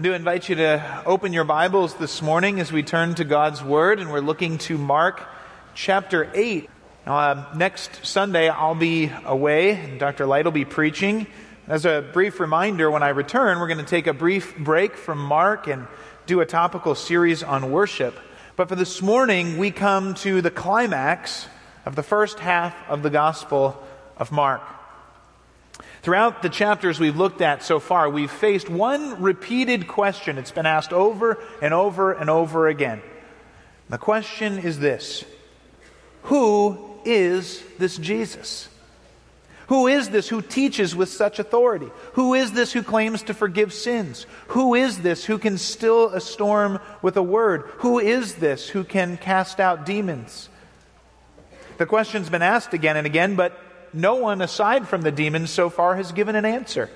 I do invite you to open your Bibles this morning as we turn to God's Word, and we're looking to Mark chapter 8. Uh, next Sunday, I'll be away, and Dr. Light will be preaching. As a brief reminder, when I return, we're going to take a brief break from Mark and do a topical series on worship. But for this morning, we come to the climax of the first half of the Gospel of Mark. Throughout the chapters we've looked at so far, we've faced one repeated question. It's been asked over and over and over again. The question is this Who is this Jesus? Who is this who teaches with such authority? Who is this who claims to forgive sins? Who is this who can still a storm with a word? Who is this who can cast out demons? The question's been asked again and again, but no one aside from the demons so far has given an answer.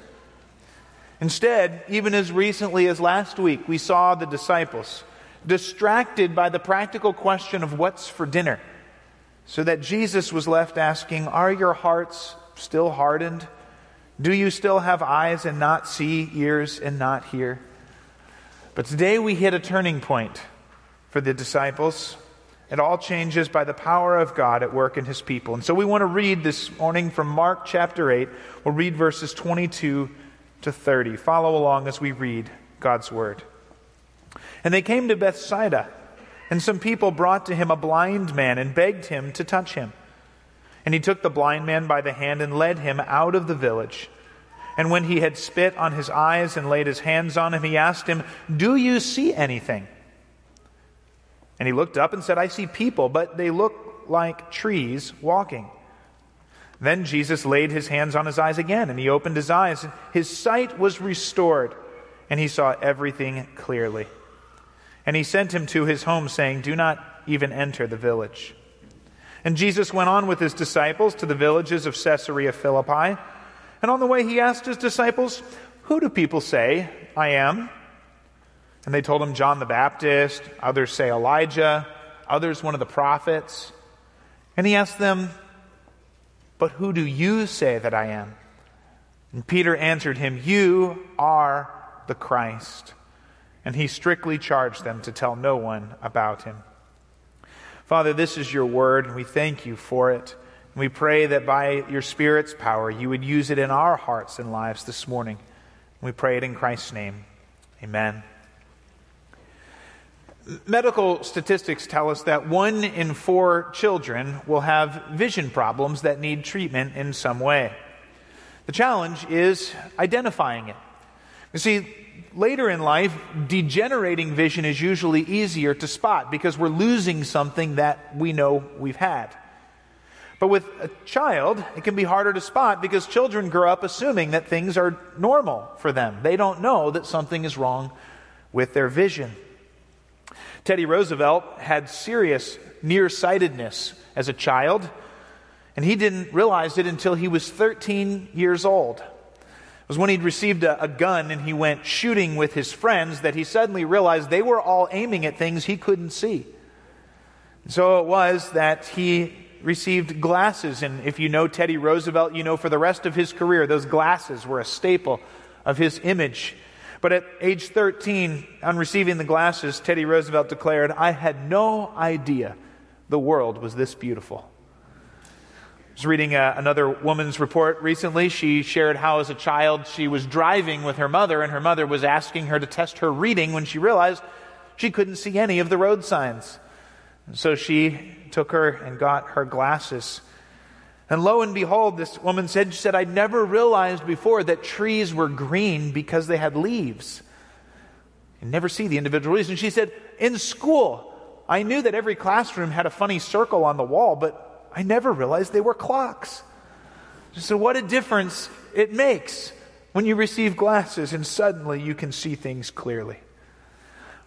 Instead, even as recently as last week, we saw the disciples distracted by the practical question of what's for dinner, so that Jesus was left asking, Are your hearts still hardened? Do you still have eyes and not see, ears and not hear? But today we hit a turning point for the disciples. It all changes by the power of God at work in his people. And so we want to read this morning from Mark chapter 8. We'll read verses 22 to 30. Follow along as we read God's word. And they came to Bethsaida, and some people brought to him a blind man and begged him to touch him. And he took the blind man by the hand and led him out of the village. And when he had spit on his eyes and laid his hands on him, he asked him, Do you see anything? And he looked up and said, I see people, but they look like trees walking. Then Jesus laid his hands on his eyes again, and he opened his eyes. And his sight was restored, and he saw everything clearly. And he sent him to his home, saying, Do not even enter the village. And Jesus went on with his disciples to the villages of Caesarea Philippi. And on the way, he asked his disciples, Who do people say I am? And they told him John the Baptist, others say Elijah, others one of the prophets. And he asked them, But who do you say that I am? And Peter answered him, You are the Christ. And he strictly charged them to tell no one about him. Father, this is your word, and we thank you for it. And we pray that by your Spirit's power, you would use it in our hearts and lives this morning. We pray it in Christ's name. Amen. Medical statistics tell us that one in four children will have vision problems that need treatment in some way. The challenge is identifying it. You see, later in life, degenerating vision is usually easier to spot because we're losing something that we know we've had. But with a child, it can be harder to spot because children grow up assuming that things are normal for them. They don't know that something is wrong with their vision. Teddy Roosevelt had serious nearsightedness as a child, and he didn't realize it until he was 13 years old. It was when he'd received a, a, gun and he went shooting with his friends that he suddenly realized they were all aiming at things he couldn't see. And so it was that he received glasses. And if you know Teddy Roosevelt, you know for the rest of his career, those glasses were a staple of his image. But at age 13, on receiving the glasses, Teddy Roosevelt declared, I had no idea the world was this beautiful. I was reading uh, another woman's report recently. She shared how, as a child, she was driving with her mother, and her mother was asking her to test her reading when she realized she couldn't see any of the road signs. And so she took her and got her glasses. And lo and behold, this woman said, she said, I'd never realized before that trees were green because they had leaves. You never see the individual leaves. And she said, in school, I knew that every classroom had a funny circle on the wall, but I never realized they were clocks. So what a difference it makes when you receive glasses and suddenly you can see things clearly.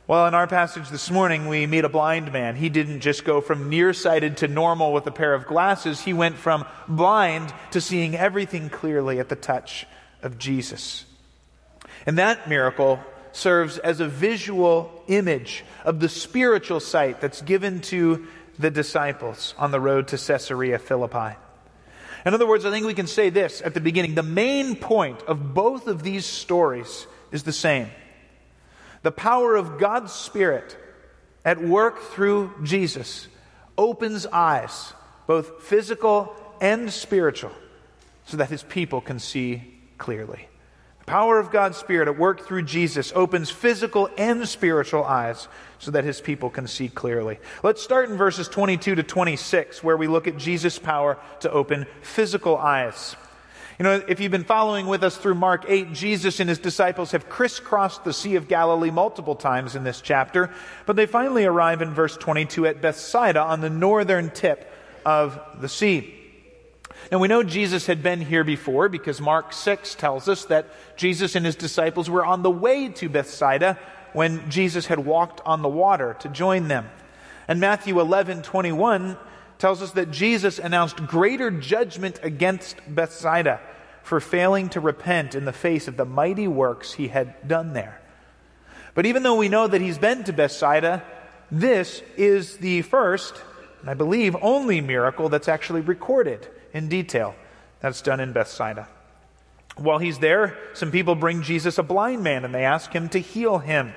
Well, in our passage this morning, we meet a blind man. He didn't just go from nearsighted to normal with a pair of glasses. He went from blind to seeing everything clearly at the touch of Jesus. And that miracle serves as a visual image of the spiritual sight that's given to the disciples on the road to Caesarea Philippi. In other words, I think we can say this at the beginning. The main point of both of these stories is the same the power of God's Spirit at work through Jesus opens eyes, both physical and spiritual, so that his people can see clearly. The power of God's Spirit at work through Jesus opens physical and spiritual eyes so that his people can see clearly. Let's start in verses 22 to 26, where we look at Jesus' power to open physical eyes. You know, if you've been following with us through Mark 8, Jesus and his disciples have crisscrossed the Sea of Galilee multiple times in this chapter, but they finally arrive in verse 22 at Bethsaida on the northern tip of the sea. Now we know Jesus had been here before because Mark 6 tells us that Jesus and his disciples were on the way to Bethsaida when Jesus had walked on the water to join them. And Matthew 11, 21 tells us that Jesus announced greater judgment against Bethsaida for failing to repent in the face of the mighty works he had done there. But even though we know that he's been to Bethsaida, this is the first, and I believe only miracle that's actually recorded in detail that's done in Bethsaida. While he's there, some people bring Jesus a blind man and they ask him to heal him.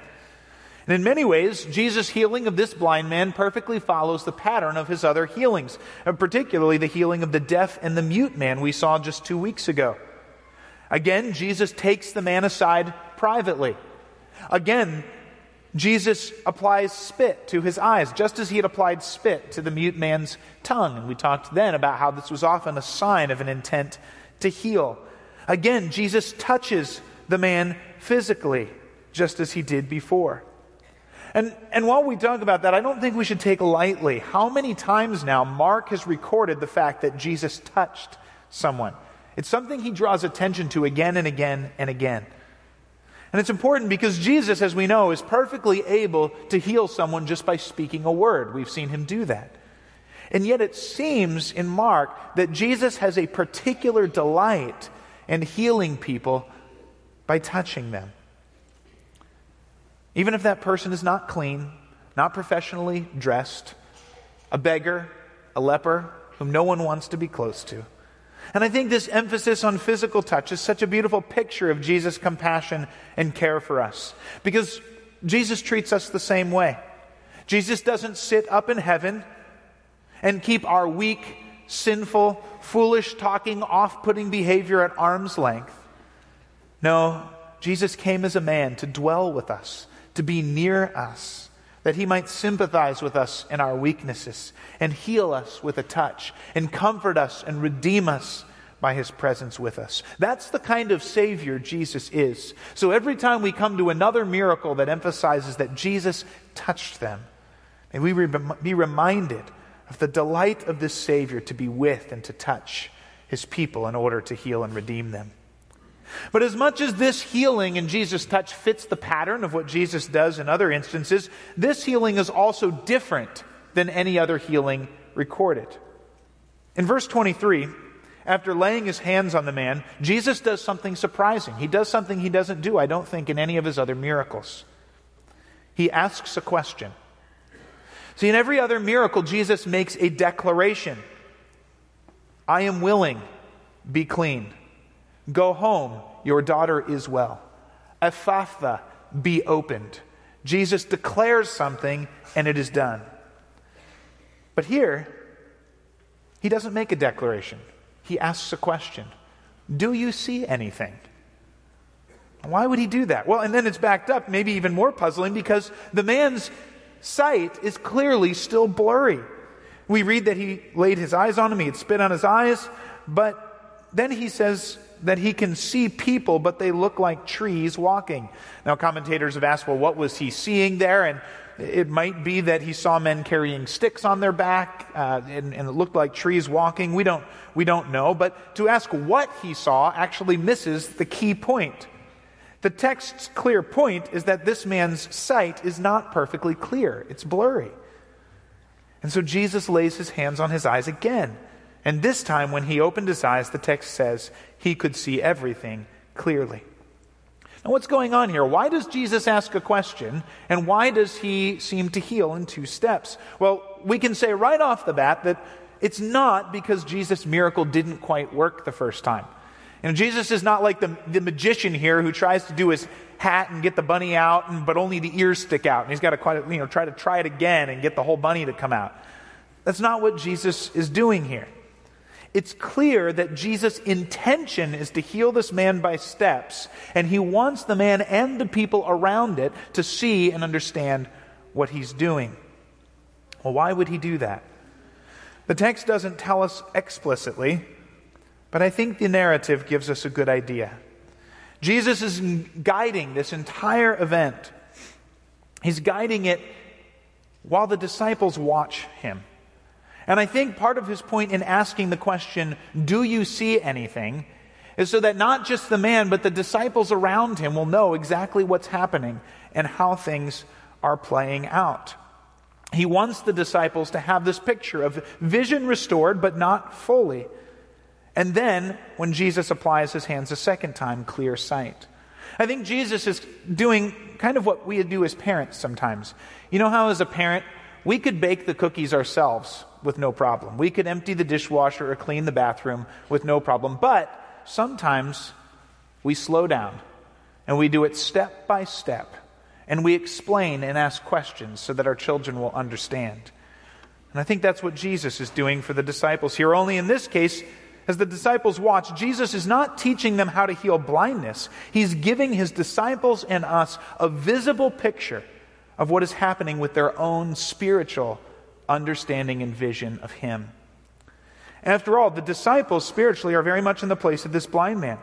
And in many ways, Jesus' healing of this blind man perfectly follows the pattern of his other healings, and particularly the healing of the deaf and the mute man we saw just two weeks ago. Again, Jesus takes the man aside privately. Again, Jesus applies spit to his eyes, just as he had applied spit to the mute man's tongue. And we talked then about how this was often a sign of an intent to heal. Again, Jesus touches the man physically, just as he did before. And, and while we talk about that, I don't think we should take lightly how many times now Mark has recorded the fact that Jesus touched someone. It's something he draws attention to again and again and again. And it's important because Jesus, as we know, is perfectly able to heal someone just by speaking a word. We've seen him do that. And yet it seems in Mark that Jesus has a particular delight in healing people by touching them. Even if that person is not clean, not professionally dressed, a beggar, a leper, whom no one wants to be close to. And I think this emphasis on physical touch is such a beautiful picture of Jesus' compassion and care for us. Because Jesus treats us the same way. Jesus doesn't sit up in heaven and keep our weak, sinful, foolish talking, off putting behavior at arm's length. No, Jesus came as a man to dwell with us, to be near us, that he might sympathize with us in our weaknesses and heal us with a touch and comfort us and redeem us by his presence with us. That's the kind of Savior Jesus is. So every time we come to another miracle that emphasizes that Jesus touched them, may we be reminded of the delight of this Savior to be with and to touch his people in order to heal and redeem them. But as much as this healing in Jesus' touch fits the pattern of what Jesus does in other instances, this healing is also different than any other healing recorded. In verse 23, after laying his hands on the man, Jesus does something surprising. He does something he doesn't do, I don't think, in any of his other miracles. He asks a question. See, in every other miracle, Jesus makes a declaration I am willing, be clean. Go home, your daughter is well. Ephphatha, be opened. Jesus declares something and it is done. But here, he doesn't make a declaration. He asks a question Do you see anything? Why would he do that? Well, and then it's backed up, maybe even more puzzling, because the man's sight is clearly still blurry. We read that he laid his eyes on him, he had spit on his eyes, but then he says, that he can see people, but they look like trees walking. Now, commentators have asked, well, what was he seeing there? And it might be that he saw men carrying sticks on their back, uh, and, and, it looked like trees walking. We don't, we don't know. But to ask what he saw actually misses the key point. The text's clear point is that this man's sight is not perfectly clear, it's blurry. And so Jesus lays his hands on his eyes again. And this time, when he opened his eyes, the text says he could see everything clearly. Now, what's going on here? Why does Jesus ask a question, and why does he seem to heal in two steps? Well, we can say right off the bat that it's not because Jesus' miracle didn't quite work the first time. You know, Jesus is not like the, the magician here who tries to do his hat and get the bunny out, and, but only the ears stick out. And he's got to you know, try to try it again and get the whole bunny to come out. That's not what Jesus is doing here. It's clear that Jesus' intention is to heal this man by steps, and he wants the man and the people around it to see and understand what he's doing. Well, why would he do that? The text doesn't tell us explicitly, but I think the narrative gives us a good idea. Jesus is guiding this entire event. He's guiding it while the disciples watch him. And I think part of his point in asking the question, Do you see anything? is so that not just the man, but the disciples around him will know exactly what's happening and how things are playing out. He wants the disciples to have this picture of vision restored, but not fully. And then, when Jesus applies his hands a second time, clear sight. I think Jesus is doing kind of what we do as parents sometimes. You know how, as a parent, we could bake the cookies ourselves with no problem. We could empty the dishwasher or clean the bathroom with no problem. But sometimes we slow down and we do it step by step. And we explain and ask questions so that our children will understand. And I think that's what Jesus is doing for the disciples here. Only in this case, as the disciples watch, Jesus is not teaching them how to heal blindness. He's giving his disciples and us a visible picture of what is happening with their own spiritual understanding and vision of him. After all, the disciples spiritually are very much in the place of this blind man.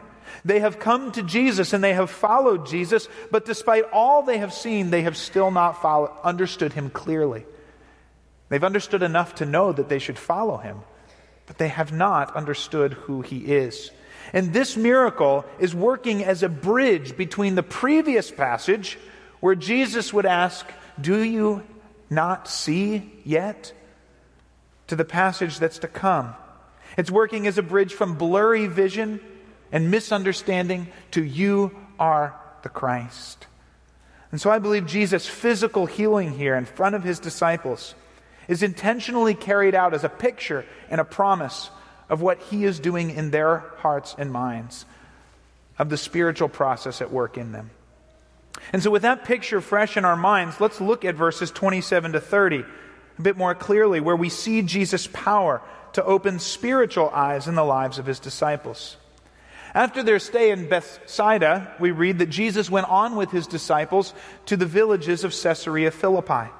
They have come to Jesus and they have followed Jesus, but despite all they have seen, they have still not follow, understood him clearly. They've understood enough to know that they should follow him, but they have not understood who he is. And this miracle is working as a bridge between the previous passage, where Jesus would ask, Do you not see yet? to the passage that's to come. It's working as a bridge from blurry vision and misunderstanding to you are the Christ. And so I believe Jesus' physical healing here in front of his disciples is intentionally carried out as a picture and a promise of what he is doing in their hearts and minds, of the spiritual process at work in them. And so, with that picture fresh in our minds, let's look at verses 27 to 30 a bit more clearly, where we see Jesus' power to open spiritual eyes in the lives of his disciples. After their stay in Bethsaida, we read that Jesus went on with his disciples to the villages of Caesarea Philippi.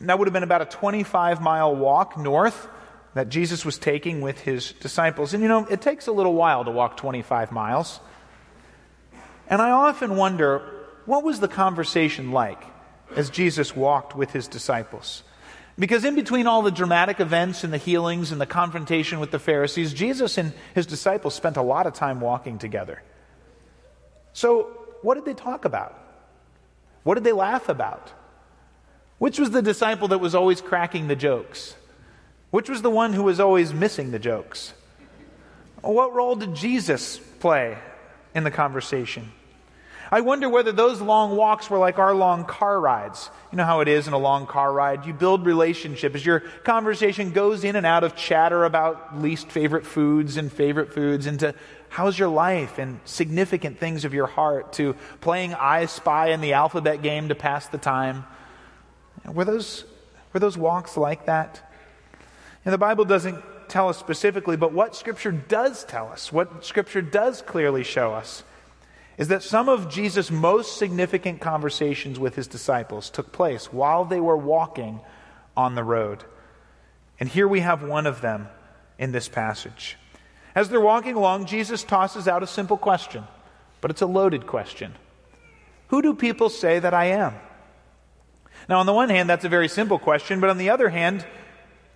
That would have been about a 25 mile walk north that Jesus was taking with his disciples. And you know, it takes a little while to walk 25 miles. And I often wonder what was the conversation like as Jesus walked with his disciples? Because in between all the dramatic events and the healings and the confrontation with the Pharisees, Jesus and his disciples spent a lot of time walking together. So, what did they talk about? What did they laugh about? Which was the disciple that was always cracking the jokes? Which was the one who was always missing the jokes? What role did Jesus play in the conversation? I wonder whether those long walks were like our long car rides. You know how it is in a long car ride? You build relationship as your conversation goes in and out of chatter about least favorite foods and favorite foods into how's your life and significant things of your heart to playing I Spy in the alphabet game to pass the time. Were those, were those walks like that? And the Bible doesn't tell us specifically, but what Scripture does tell us, what Scripture does clearly show us, is that some of Jesus' most significant conversations with his disciples took place while they were walking on the road. And here we have one of them in this passage. As they're walking along, Jesus tosses out a simple question, but it's a loaded question Who do people say that I am? Now, on the one hand, that's a very simple question, but on the other hand,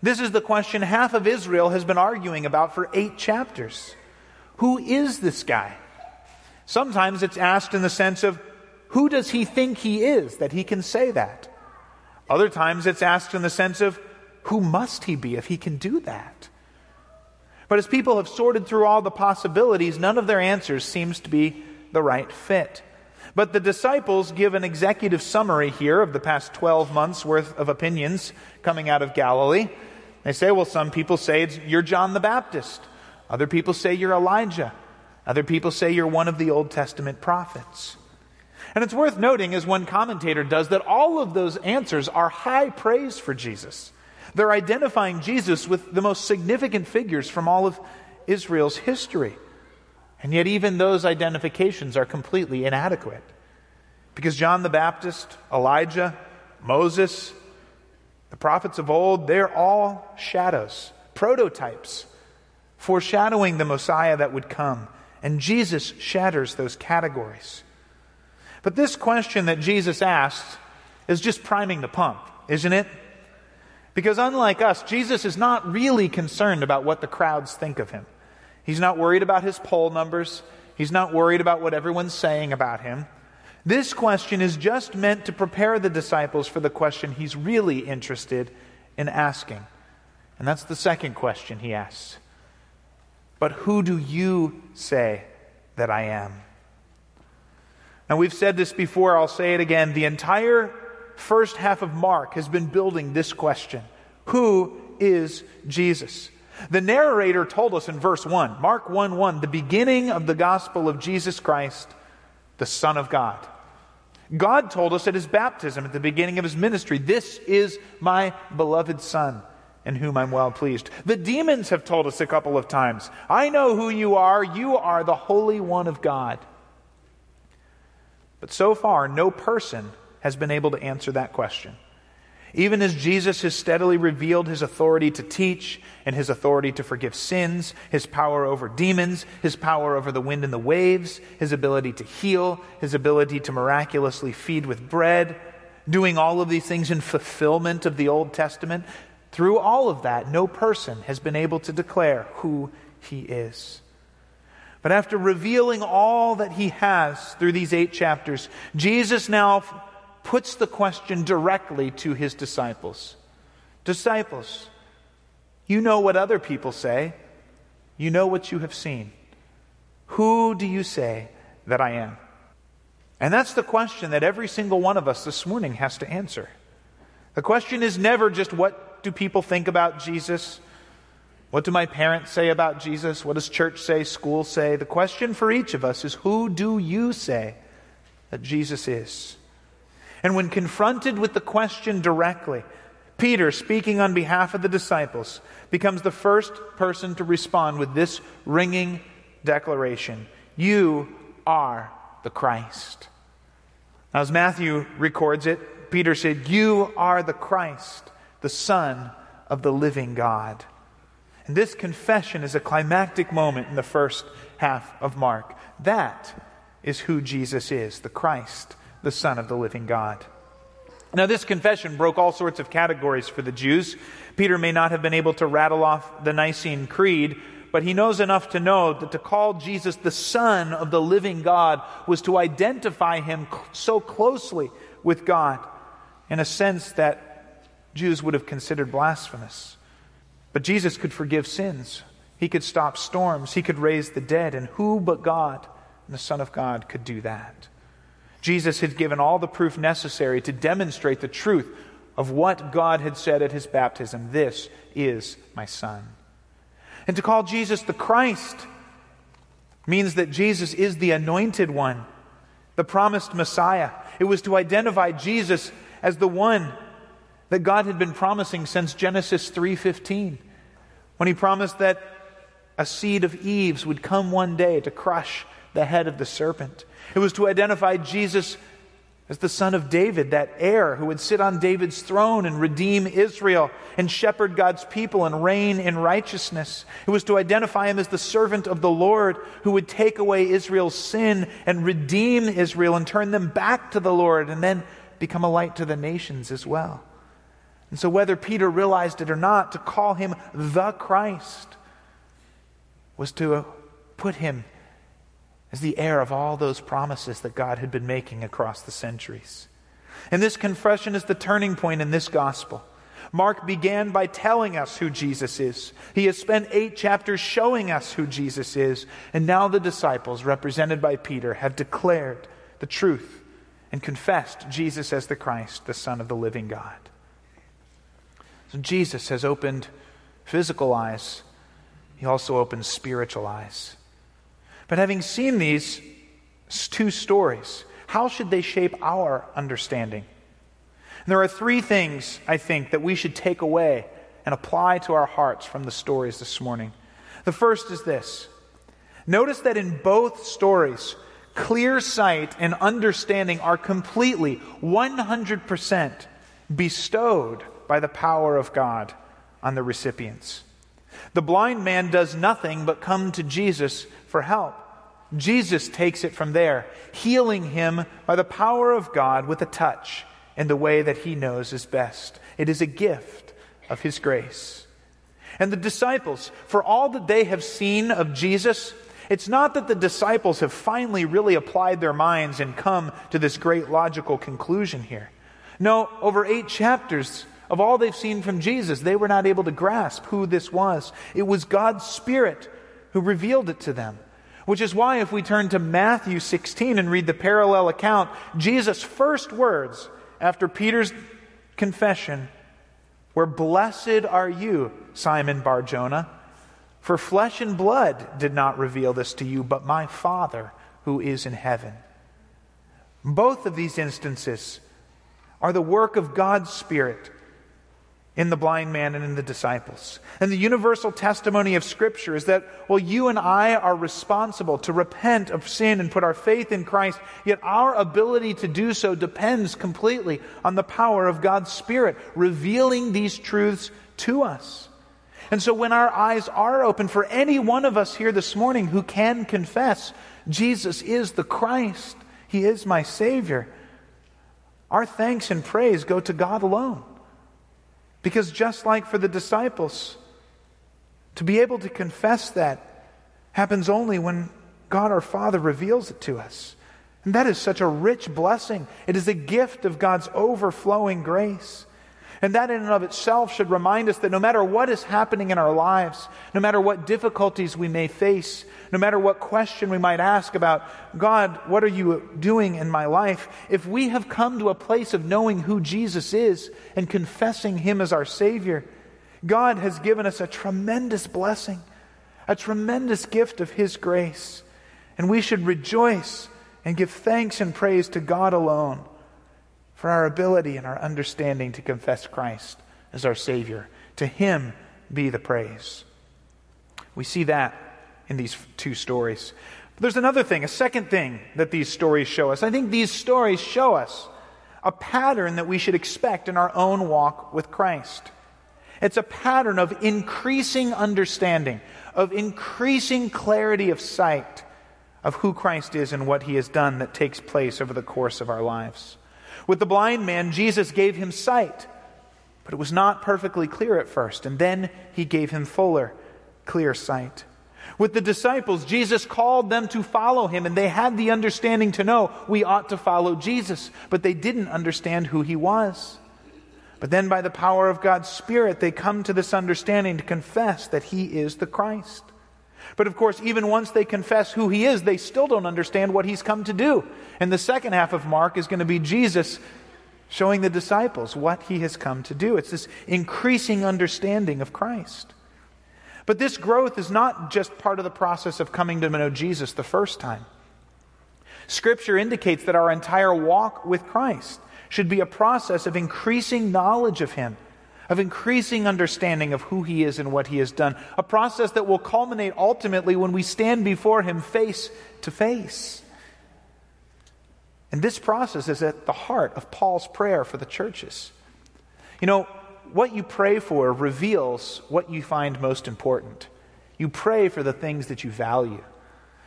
this is the question half of Israel has been arguing about for eight chapters. Who is this guy? Sometimes it's asked in the sense of, who does he think he is that he can say that? Other times it's asked in the sense of, who must he be if he can do that? But as people have sorted through all the possibilities, none of their answers seems to be the right fit. But the disciples give an executive summary here of the past 12 months worth of opinions coming out of Galilee. They say, well, some people say you're John the Baptist. Other people say you're Elijah. Other people say you're one of the Old Testament prophets. And it's worth noting, as one commentator does, that all of those answers are high praise for Jesus. They're identifying Jesus with the most significant figures from all of Israel's history. And yet, even those identifications are completely inadequate. Because John the Baptist, Elijah, Moses, the prophets of old, they're all shadows, prototypes, foreshadowing the Messiah that would come. And Jesus shatters those categories. But this question that Jesus asked is just priming the pump, isn't it? Because unlike us, Jesus is not really concerned about what the crowds think of him. He's not worried about his poll numbers. He's not worried about what everyone's saying about him. This question is just meant to prepare the disciples for the question he's really interested in asking. And that's the second question he asks. But who do you say that I am? Now, we've said this before, I'll say it again. The entire first half of Mark has been building this question Who is Jesus? The narrator told us in verse 1, Mark 1 1, the beginning of the gospel of Jesus Christ, the Son of God. God told us at his baptism, at the beginning of his ministry, This is my beloved Son, in whom I'm well pleased. The demons have told us a couple of times, I know who you are. You are the Holy One of God. But so far, no person has been able to answer that question. Even as Jesus has steadily revealed his authority to teach and his authority to forgive sins, his power over demons, his power over the wind and the waves, his ability to heal, his ability to miraculously feed with bread, doing all of these things in fulfillment of the Old Testament, through all of that, no person has been able to declare who he is. But after revealing all that he has through these eight chapters, Jesus now puts the question directly to his disciples Disciples, you know what other people say, you know what you have seen. Who do you say that I am? And that's the question that every single one of us this morning has to answer. The question is never just what do people think about Jesus? What do my parents say about Jesus? What does church say, school say? The question for each of us is who do you say that Jesus is? And when confronted with the question directly, Peter, speaking on behalf of the disciples, becomes the first person to respond with this ringing declaration You are the Christ. Now, as Matthew records it, Peter said, You are the Christ, the Son of the living God. And this confession is a climactic moment in the first half of Mark. That is who Jesus is, the Christ, the Son of the living God. Now, this confession broke all sorts of categories for the Jews. Peter may not have been able to rattle off the Nicene Creed, but he knows enough to know that to call Jesus the Son of the living God was to identify him so closely with God in a sense that Jews would have considered blasphemous. But Jesus could forgive sins, he could stop storms, he could raise the dead, and who but God, and the Son of God, could do that? Jesus had given all the proof necessary to demonstrate the truth of what God had said at his baptism This is my Son. And to call Jesus the Christ means that Jesus is the anointed one, the promised Messiah. It was to identify Jesus as the one that God had been promising since Genesis 3:15 when he promised that a seed of Eve's would come one day to crush the head of the serpent. It was to identify Jesus as the son of David, that heir who would sit on David's throne and redeem Israel and shepherd God's people and reign in righteousness. It was to identify him as the servant of the Lord who would take away Israel's sin and redeem Israel and turn them back to the Lord and then become a light to the nations as well. And so, whether Peter realized it or not, to call him the Christ was to uh, put him as the heir of all those promises that God had been making across the centuries. And this confession is the turning point in this gospel. Mark began by telling us who Jesus is. He has spent eight chapters showing us who Jesus is. And now the disciples, represented by Peter, have declared the truth and confessed Jesus as the Christ, the Son of the living God. So Jesus has opened physical eyes, he also opens spiritual eyes. But having seen these two stories, how should they shape our understanding? And there are three things, I think, that we should take away and apply to our hearts from the stories this morning. The first is this Notice that in both stories, clear sight and understanding are completely, 100% bestowed by the power of God on the recipients. The blind man does nothing but come to Jesus for help. Jesus takes it from there, healing him by the power of God with a touch in the way that he knows is best. It is a gift of his grace. And the disciples, for all that they have seen of Jesus, it's not that the disciples have finally really applied their minds and come to this great logical conclusion here. No, over eight chapters of all they've seen from Jesus, they were not able to grasp who this was. It was God's Spirit who revealed it to them. Which is why, if we turn to Matthew 16 and read the parallel account, Jesus' first words after Peter's confession were, Blessed are you, Simon Bar Jonah, for flesh and blood did not reveal this to you, but my Father who is in heaven. Both of these instances are the work of God's Spirit in the blind man and in the disciples. And the universal testimony of Scripture is that, well, you and I are responsible to repent of sin and put our faith in Christ, yet our ability to do so depends completely on the power of God's Spirit revealing these truths to us. And so when our eyes are open for any one of us here this morning who can confess Jesus is the Christ, He is my Savior, our thanks and praise go to God alone. Because just like for the disciples, to be able to confess that happens only when God our Father reveals it to us. And that is such a rich blessing. It is a gift of God's overflowing grace. And that, in and of itself, should remind us that no matter what is happening in our lives, no matter what difficulties we may face, no matter what question we might ask about, God, what are you doing in my life? If we have come to a place of knowing who Jesus is and confessing Him as our Savior, God has given us a tremendous blessing, a tremendous gift of His grace. And we should rejoice and give thanks and praise to God alone for our ability and our understanding to confess Christ as our Savior. To Him be the praise. We see that in these two stories. But there's another thing, a second thing that these stories show us. I think these stories show us a pattern that we should expect in our own walk with Christ. It's a pattern of increasing understanding, of increasing clarity of sight of who Christ is and what he has done that takes place over the course of our lives. With the blind man, Jesus gave him sight, but it was not perfectly clear at first, and then he gave him fuller, clear sight. With the disciples, Jesus called them to follow him, and they had the understanding to know we ought to follow Jesus, but they didn't understand who he was. But then, by the power of God's Spirit, they come to this understanding to confess that he is the Christ. But of course, even once they confess who he is, they still don't understand what he's come to do. And the second half of Mark is going to be Jesus showing the disciples what he has come to do. It's this increasing understanding of Christ. But this growth is not just part of the process of coming to know Jesus the first time. Scripture indicates that our entire walk with Christ should be a process of increasing knowledge of him of increasing understanding of who he is and what he has done. A process that will culminate ultimately when we stand before him face to face. And this process is at the heart of Paul's prayer for the churches. You know, what you pray for reveals what you find most important. You pray for the things that you value.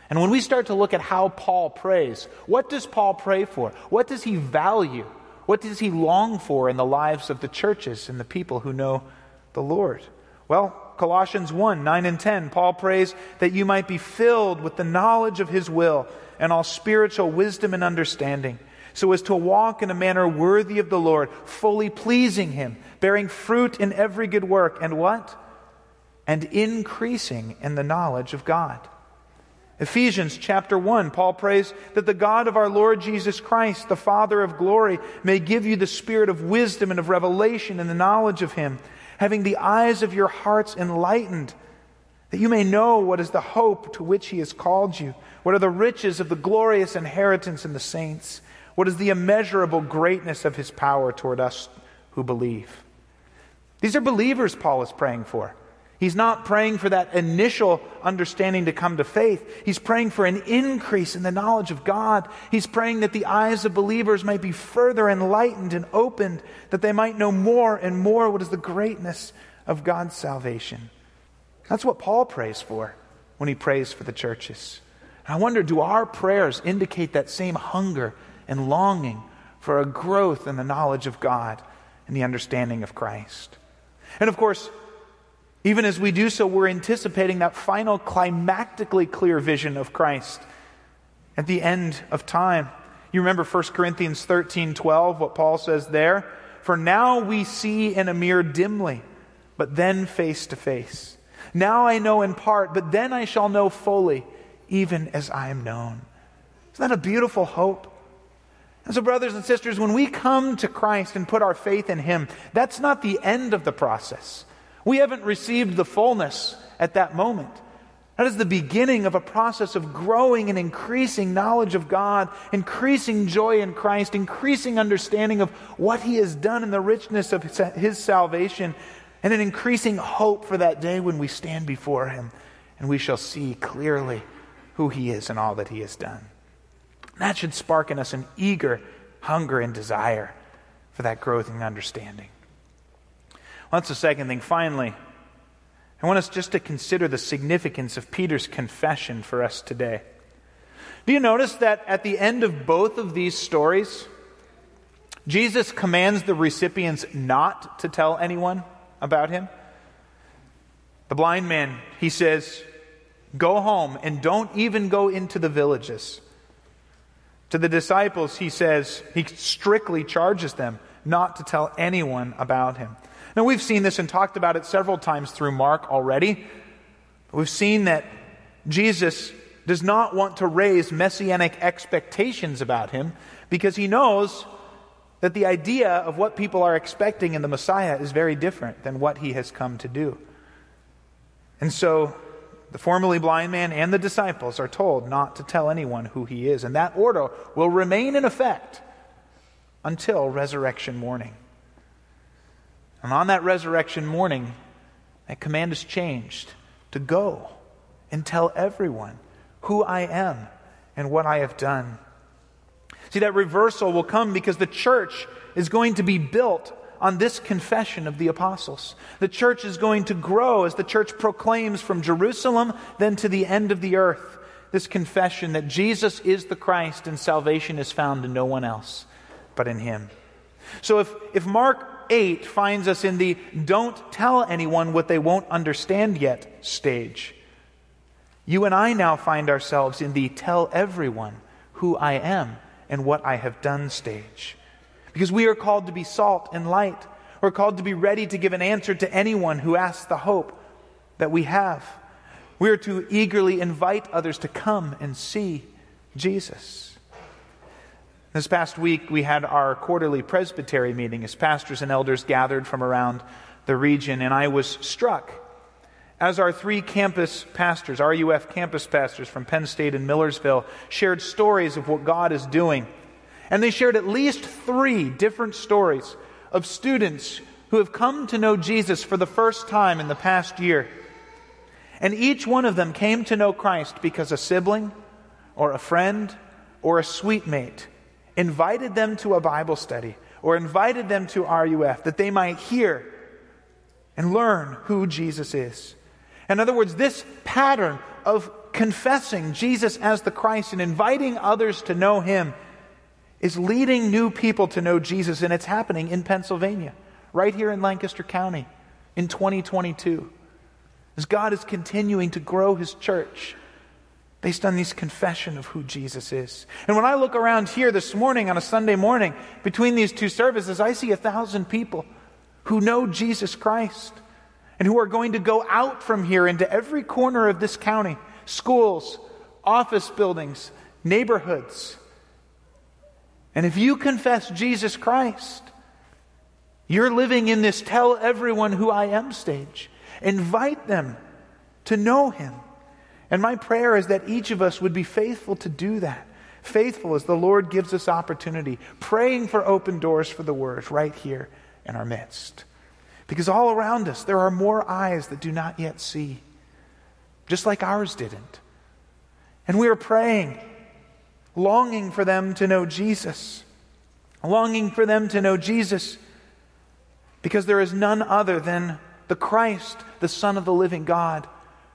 And when we start to look at how Paul prays, what does Paul pray for? What does he value? What does he long for in the lives of the churches and the people who know the Lord? Well, Colossians 1 9 and 10, Paul prays that you might be filled with the knowledge of his will and all spiritual wisdom and understanding, so as to walk in a manner worthy of the Lord, fully pleasing him, bearing fruit in every good work, and what? And increasing in the knowledge of God. Ephesians chapter 1, Paul prays that the God of our Lord Jesus Christ, the Father of glory, may give you the spirit of wisdom and of revelation and the knowledge of him having the eyes of your hearts enlightened, that you may know what is the hope to which he has called you, what are the riches of the glorious inheritance in the saints, what is the immeasurable greatness of his power toward us who believe. These are believers Paul is praying for. He's not praying for that initial understanding to come to faith. He's praying for an increase in the knowledge of God. He's praying that the eyes of believers might be further enlightened and opened, that they might know more and more what is the greatness of God's salvation. That's what Paul prays for when he prays for the churches. I wonder do our prayers indicate that same hunger and longing for a growth in the knowledge of God and the understanding of Christ? And of course, even as we do so, we're anticipating that final climactically clear vision of Christ at the end of time. You remember 1 Corinthians 13 12, what Paul says there? For now we see in a mirror dimly, but then face to face. Now I know in part, but then I shall know fully, even as I am known. Isn't that a beautiful hope? And so, brothers and sisters, when we come to Christ and put our faith in Him, that's not the end of the process. We haven't received the fullness at that moment. That is the beginning of a process of growing and increasing knowledge of God, increasing joy in Christ, increasing understanding of what He has done in the richness of His salvation, and an increasing hope for that day when we stand before Him and we shall see clearly who He is and all that He has done. That should spark in us an eager hunger and desire for that growth and understanding. Well, that's the second thing. Finally, I want us just to consider the significance of Peter's confession for us today. Do you notice that at the end of both of these stories, Jesus commands the recipients not to tell anyone about him? The blind man, he says, Go home and don't even go into the villages. To the disciples, he says, he strictly charges them not to tell anyone about him. Now, we've seen this and talked about it several times through Mark already. We've seen that Jesus does not want to raise messianic expectations about him because he knows that the idea of what people are expecting in the Messiah is very different than what he has come to do. And so the formerly blind man and the disciples are told not to tell anyone who he is. And that order will remain in effect until resurrection morning. And on that resurrection morning, that command is changed to go and tell everyone who I am and what I have done. See, that reversal will come because the church is going to be built on this confession of the apostles. The church is going to grow as the church proclaims from Jerusalem then to the end of the earth this confession that Jesus is the Christ and salvation is found in no one else but in him. So if, if Mark 8 finds us in the don't tell anyone what they won't understand yet stage. You and I now find ourselves in the tell everyone who I am and what I have done stage. Because we are called to be salt and light. We're called to be ready to give an answer to anyone who asks the hope that we have. We are to eagerly invite others to come and see Jesus. This past week, we had our quarterly presbytery meeting as pastors and elders gathered from around the region, and I was struck as our three campus pastors, RUF campus pastors from Penn State and Millersville, shared stories of what God is doing. And they shared at least three different stories of students who have come to know Jesus for the first time in the past year. And each one of them came to know Christ because a sibling or a friend or a suite mate invited them to a Bible study or invited them to RUF that they might hear and learn who Jesus is. In other words, this pattern of confessing Jesus as the Christ and inviting others to know him is leading new people to know Jesus, and it's happening in Pennsylvania, right here in Lancaster County in 2022. as God is continuing to grow his church based on this confession of who Jesus is. And when I look around here this morning on a Sunday morning between these two services, I see a thousand people who know Jesus Christ and who are going to go out from here into every corner of this county schools, office buildings, neighborhoods. And if you confess Jesus Christ, you're living in this tell everyone who I am stage. Invite them to know him. And my prayer is that each of us would be faithful to do that. Faithful as the Lord gives us opportunity, praying for open doors for the word right here in our midst. Because all around us, there are more eyes that do not yet see, just like ours didn't. And we are praying, longing for them to know Jesus, longing for them to know Jesus, because there is none other than the Christ, the Son of the living God,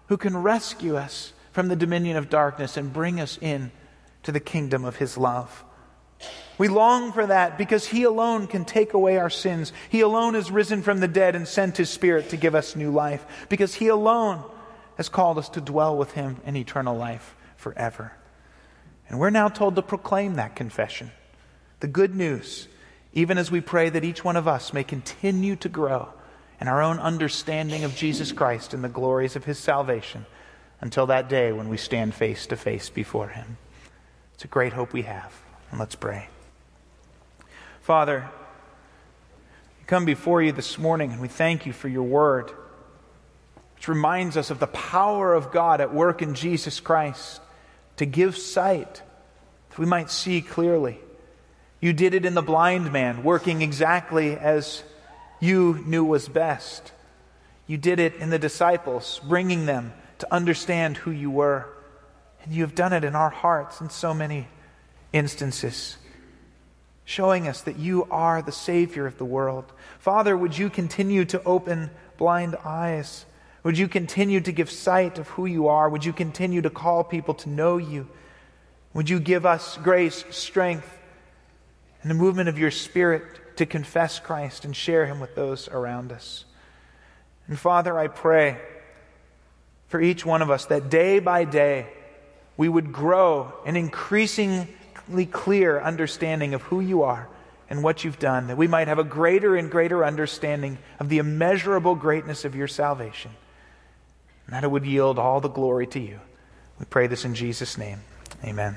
who can rescue us from the dominion of darkness and bring us in to the kingdom of his love. We long for that because he alone can take away our sins. He alone has risen from the dead and sent his spirit to give us new life because he alone has called us to dwell with him in eternal life forever. And we're now told to proclaim that confession, the good news, even as we pray that each one of us may continue to grow and our own understanding of Jesus Christ and the glories of his salvation until that day when we stand face to face before him. It's a great hope we have. And let's pray. Father, we come before you this morning and we thank you for your word, which reminds us of the power of God at work in Jesus Christ to give sight that we might see clearly. You did it in the blind man, working exactly as you knew was best. You did it in the disciples, bringing them to understand who you were. And you have done it in our hearts in so many instances, showing us that you are the Savior of the world. Father, would you continue to open blind eyes? Would you continue to give sight of who you are? Would you continue to call people to know you? Would you give us grace, strength, and the movement of your Spirit to confess Christ and share him with those around us. And Father, I pray for each one of us that day by day we would grow an increasingly clear understanding of who you are and what you've done, that we might have a greater and greater understanding of the immeasurable greatness of your salvation, and that it would yield all the glory to you. We pray this in Jesus' name. Amen.